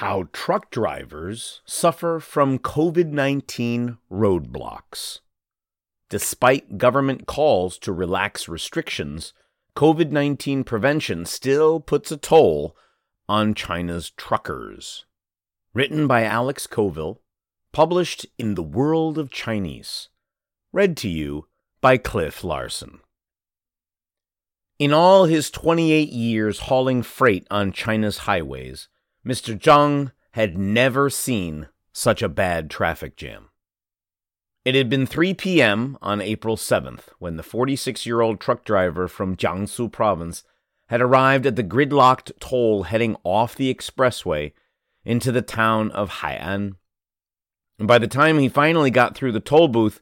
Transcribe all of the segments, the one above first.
How truck drivers suffer from COVID 19 roadblocks. Despite government calls to relax restrictions, COVID 19 prevention still puts a toll on China's truckers. Written by Alex Colville, published in The World of Chinese. Read to you by Cliff Larsen. In all his 28 years hauling freight on China's highways, Mr. Zhang had never seen such a bad traffic jam. It had been 3 p.m. on April 7th when the 46 year old truck driver from Jiangsu province had arrived at the gridlocked toll heading off the expressway into the town of Hai'an. And by the time he finally got through the toll booth,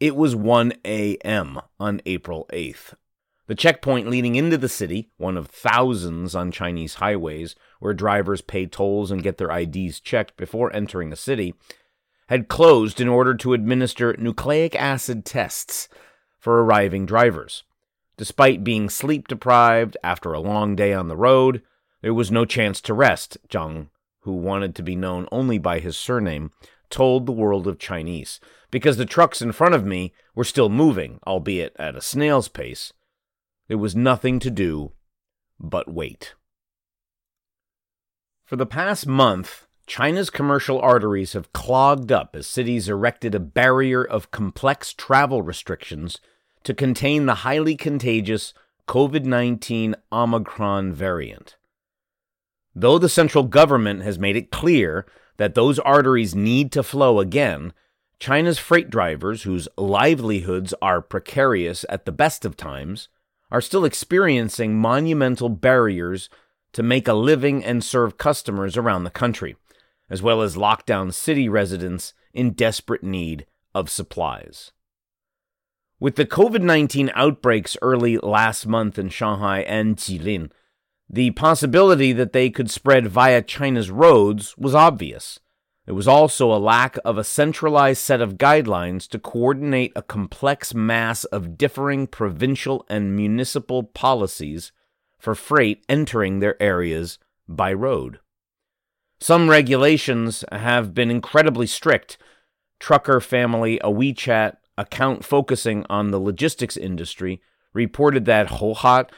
it was 1 a.m. on April 8th, the checkpoint leading into the city, one of thousands on Chinese highways where drivers pay tolls and get their IDs checked before entering the city, had closed in order to administer nucleic acid tests for arriving drivers. Despite being sleep deprived after a long day on the road, there was no chance to rest, Zhang, who wanted to be known only by his surname, told the world of Chinese, because the trucks in front of me were still moving, albeit at a snail's pace, there was nothing to do but wait. For the past month, China's commercial arteries have clogged up as cities erected a barrier of complex travel restrictions to contain the highly contagious COVID 19 Omicron variant. Though the central government has made it clear that those arteries need to flow again, China's freight drivers, whose livelihoods are precarious at the best of times, are still experiencing monumental barriers to make a living and serve customers around the country, as well as lockdown city residents in desperate need of supplies. With the COVID 19 outbreaks early last month in Shanghai and Jilin, the possibility that they could spread via China's roads was obvious. There was also a lack of a centralized set of guidelines to coordinate a complex mass of differing provincial and municipal policies for freight entering their areas by road. Some regulations have been incredibly strict. Trucker Family, a WeChat account focusing on the logistics industry, reported that Hohhot,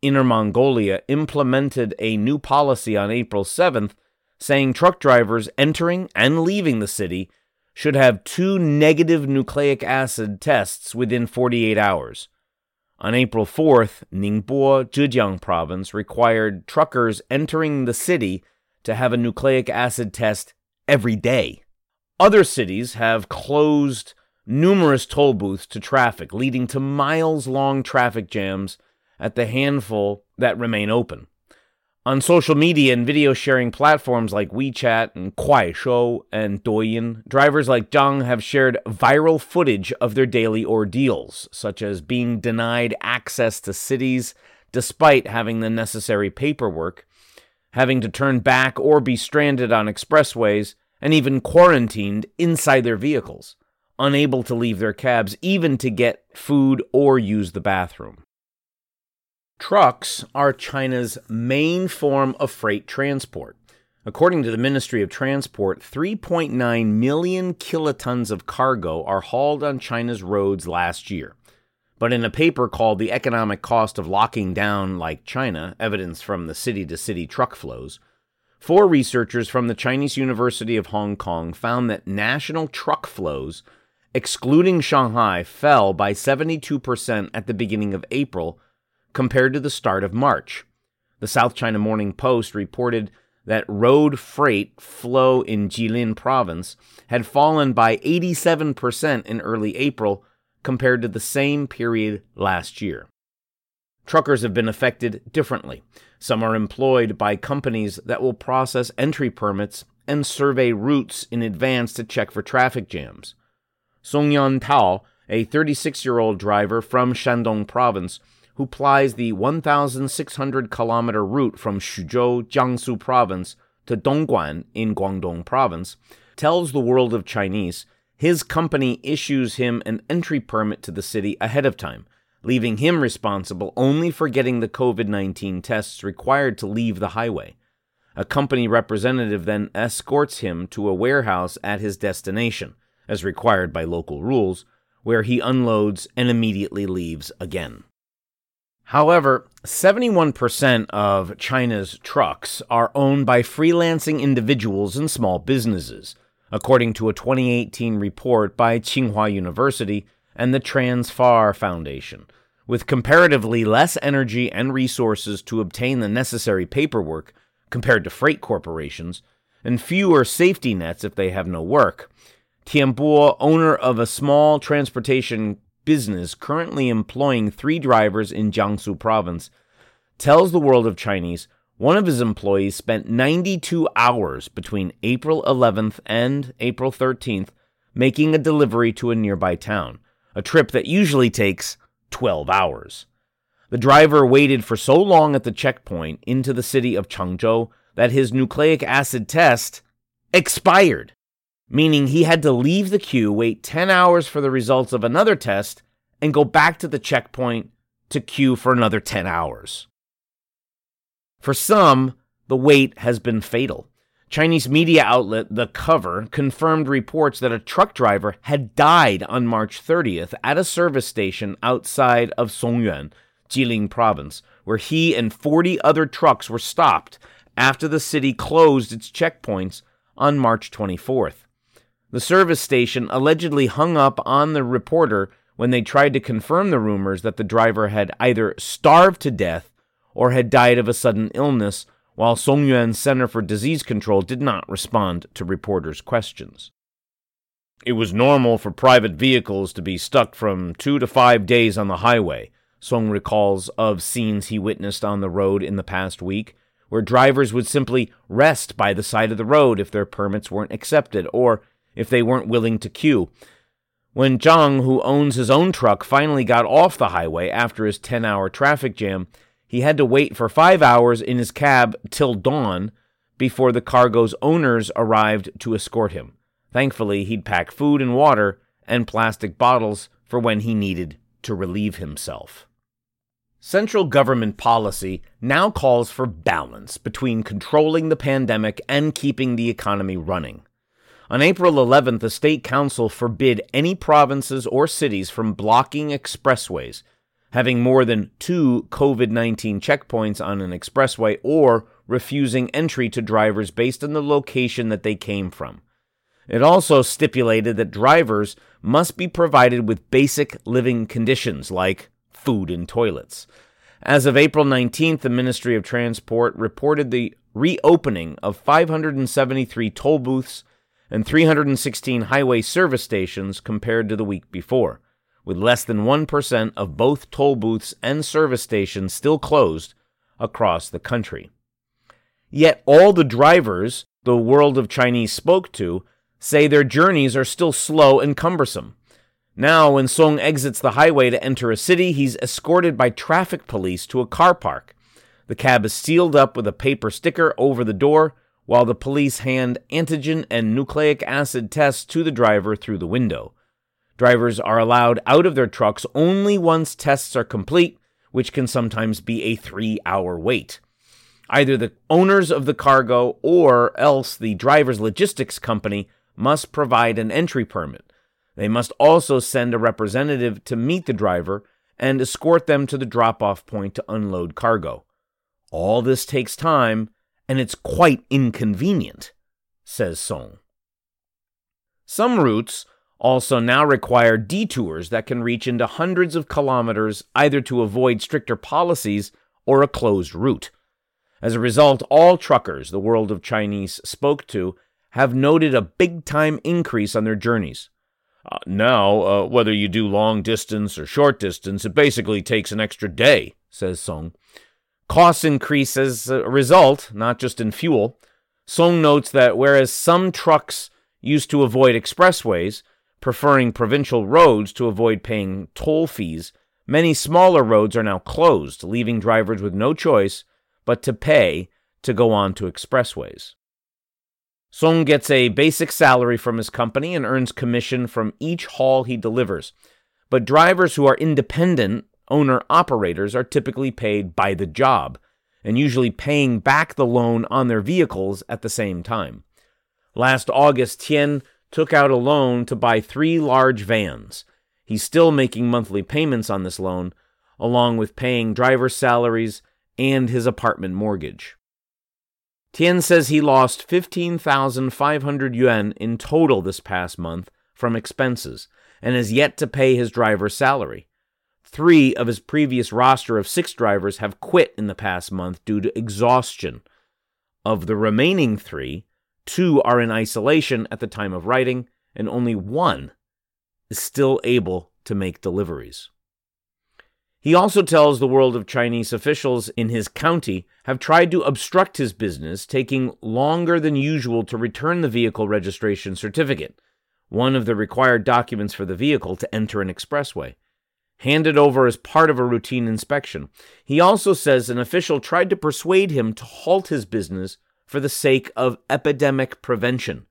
Inner Mongolia, implemented a new policy on April 7th saying truck drivers entering and leaving the city should have two negative nucleic acid tests within 48 hours. On April 4th, Ningbo, Zhejiang province required truckers entering the city to have a nucleic acid test every day. Other cities have closed numerous toll booths to traffic, leading to miles long traffic jams at the handful that remain open. On social media and video sharing platforms like WeChat and Kuaishou and Douyin, drivers like Zhang have shared viral footage of their daily ordeals, such as being denied access to cities despite having the necessary paperwork, having to turn back or be stranded on expressways, and even quarantined inside their vehicles, unable to leave their cabs even to get food or use the bathroom. Trucks are China's main form of freight transport. According to the Ministry of Transport, 3.9 million kilotons of cargo are hauled on China's roads last year. But in a paper called The Economic Cost of Locking Down Like China Evidence from the City to City Truck Flows, four researchers from the Chinese University of Hong Kong found that national truck flows, excluding Shanghai, fell by 72% at the beginning of April compared to the start of March. The South China Morning Post reported that road freight flow in Jilin province had fallen by 87% in early April compared to the same period last year. Truckers have been affected differently. Some are employed by companies that will process entry permits and survey routes in advance to check for traffic jams. Song Yan Tao, a 36 year old driver from Shandong province, who plies the 1,600 kilometer route from Xuzhou, Jiangsu province, to Dongguan in Guangdong province, tells the world of Chinese his company issues him an entry permit to the city ahead of time, leaving him responsible only for getting the COVID 19 tests required to leave the highway. A company representative then escorts him to a warehouse at his destination, as required by local rules, where he unloads and immediately leaves again. However, 71% of China's trucks are owned by freelancing individuals and small businesses, according to a 2018 report by Tsinghua University and the Transfar Foundation. With comparatively less energy and resources to obtain the necessary paperwork compared to freight corporations, and fewer safety nets if they have no work, Tianbo, owner of a small transportation business currently employing three drivers in Jiangsu province, tells the world of Chinese one of his employees spent 92 hours between April 11th and April 13th making a delivery to a nearby town, a trip that usually takes 12 hours. The driver waited for so long at the checkpoint into the city of Changzhou that his nucleic acid test expired, meaning he had to leave the queue, wait 10 hours for the results of another test, and go back to the checkpoint to queue for another 10 hours. For some, the wait has been fatal. Chinese media outlet The Cover confirmed reports that a truck driver had died on March 30th at a service station outside of Songyuan, Jilin province, where he and 40 other trucks were stopped after the city closed its checkpoints on March 24th. The service station allegedly hung up on the reporter when they tried to confirm the rumors that the driver had either starved to death or had died of a sudden illness while Songyuan Center for Disease Control did not respond to reporters' questions. It was normal for private vehicles to be stuck from two to five days on the highway, Song recalls of scenes he witnessed on the road in the past week, where drivers would simply rest by the side of the road if their permits weren't accepted or if they weren't willing to queue. When Zhang, who owns his own truck, finally got off the highway after his 10 hour traffic jam, he had to wait for five hours in his cab till dawn before the cargo's owners arrived to escort him. Thankfully, he'd pack food and water and plastic bottles for when he needed to relieve himself. Central government policy now calls for balance between controlling the pandemic and keeping the economy running. On April 11th, the State Council forbid any provinces or cities from blocking expressways having more than two COVID 19 checkpoints on an expressway, or refusing entry to drivers based on the location that they came from. It also stipulated that drivers must be provided with basic living conditions like food and toilets. As of April 19th, the Ministry of Transport reported the reopening of 573 toll booths and 316 highway service stations compared to the week before with less than 1% of both toll booths and service stations still closed across the country. Yet all the drivers the world of Chinese spoke to say their journeys are still slow and cumbersome. Now, when Song exits the highway to enter a city, he's escorted by traffic police to a car park. The cab is sealed up with a paper sticker over the door, while the police hand antigen and nucleic acid tests to the driver through the window. Drivers are allowed out of their trucks only once tests are complete, which can sometimes be a three hour wait. Either the owners of the cargo or else the driver's logistics company must provide an entry permit. They must also send a representative to meet the driver and escort them to the drop off point to unload cargo. All this takes time and it's quite inconvenient, says Song. Some routes also now require detours that can reach into hundreds of kilometers either to avoid stricter policies or a closed route. As a result, all truckers the world of Chinese spoke to have noted a big time increase on their journeys. Uh, now, uh, whether you do long distance or short distance, it basically takes an extra day, says Song. Costs increase as a uh, result, not just in fuel. Song notes that whereas some trucks used to avoid expressways, preferring provincial roads to avoid paying toll fees, many smaller roads are now closed, leaving drivers with no choice but to pay to go on to expressways. Song gets a basic salary from his company and earns commission from each haul he delivers. But drivers who are independent owner operators are typically paid by the job and usually paying back the loan on their vehicles at the same time. Last August, Tien took out a loan to buy three large vans. He's still making monthly payments on this loan, along with paying driver salaries and his apartment mortgage. Tien says he lost 15,500 yuan in total this past month from expenses and has yet to pay his driver's salary. Three of his previous roster of six drivers have quit in the past month due to exhaustion. Of the remaining three, two are in isolation at the time of writing, and only one is still able to make deliveries. He also tells the world of Chinese officials in his county have tried to obstruct his business, taking longer than usual to return the vehicle registration certificate, one of the required documents for the vehicle to enter an expressway, handed over as part of a routine inspection. He also says an official tried to persuade him to halt his business for the sake of epidemic prevention,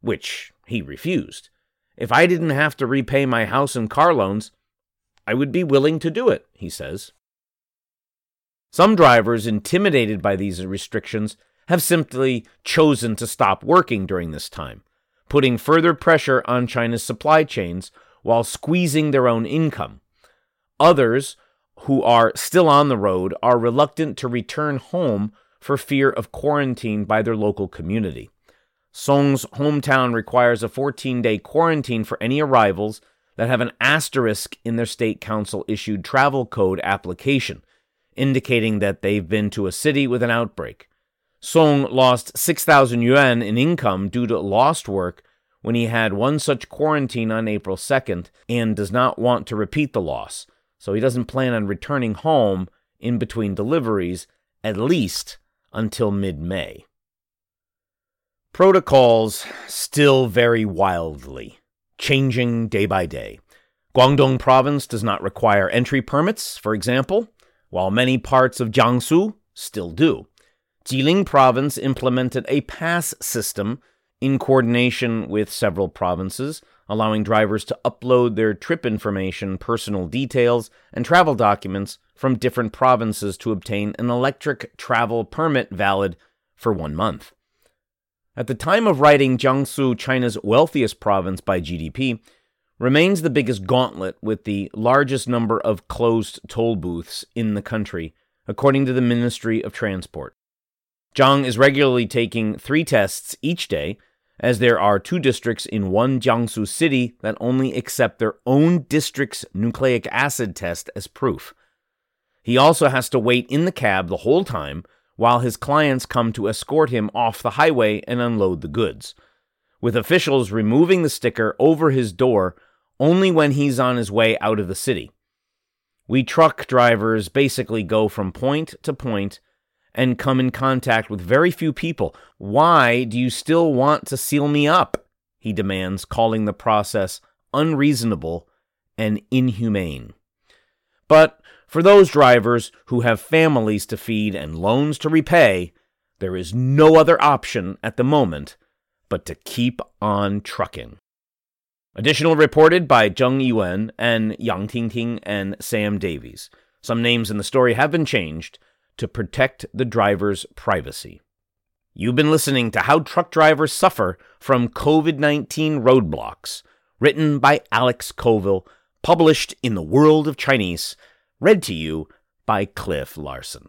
which he refused. If I didn't have to repay my house and car loans, I would be willing to do it, he says. Some drivers, intimidated by these restrictions, have simply chosen to stop working during this time, putting further pressure on China's supply chains while squeezing their own income. Others, who are still on the road, are reluctant to return home for fear of quarantine by their local community. Song's hometown requires a 14 day quarantine for any arrivals that have an asterisk in their state council issued travel code application, indicating that they've been to a city with an outbreak. Song lost 6,000 yuan in income due to lost work when he had one such quarantine on April 2nd and does not want to repeat the loss, so he doesn't plan on returning home in between deliveries, at least until mid May. Protocols still vary wildly changing day by day. Guangdong province does not require entry permits, for example, while many parts of Jiangsu still do. Jilin province implemented a pass system in coordination with several provinces, allowing drivers to upload their trip information, personal details, and travel documents from different provinces to obtain an electric travel permit valid for one month. At the time of writing, Jiangsu, China's wealthiest province by GDP, remains the biggest gauntlet with the largest number of closed toll booths in the country, according to the Ministry of Transport. Zhang is regularly taking three tests each day, as there are two districts in one Jiangsu city that only accept their own district's nucleic acid test as proof. He also has to wait in the cab the whole time while his clients come to escort him off the highway and unload the goods, with officials removing the sticker over his door only when he's on his way out of the city. We truck drivers basically go from point to point and come in contact with very few people. Why do you still want to seal me up? He demands, calling the process unreasonable and inhumane. But for those drivers who have families to feed and loans to repay, there is no other option at the moment but to keep on trucking. Additional reported by Zheng Yuan and Yang Tingting and Sam Davies. Some names in the story have been changed to protect the driver's privacy. You've been listening to How Truck Drivers Suffer from COVID 19 Roadblocks, written by Alex Colville, published in the World of Chinese Read to you by Cliff Larsen.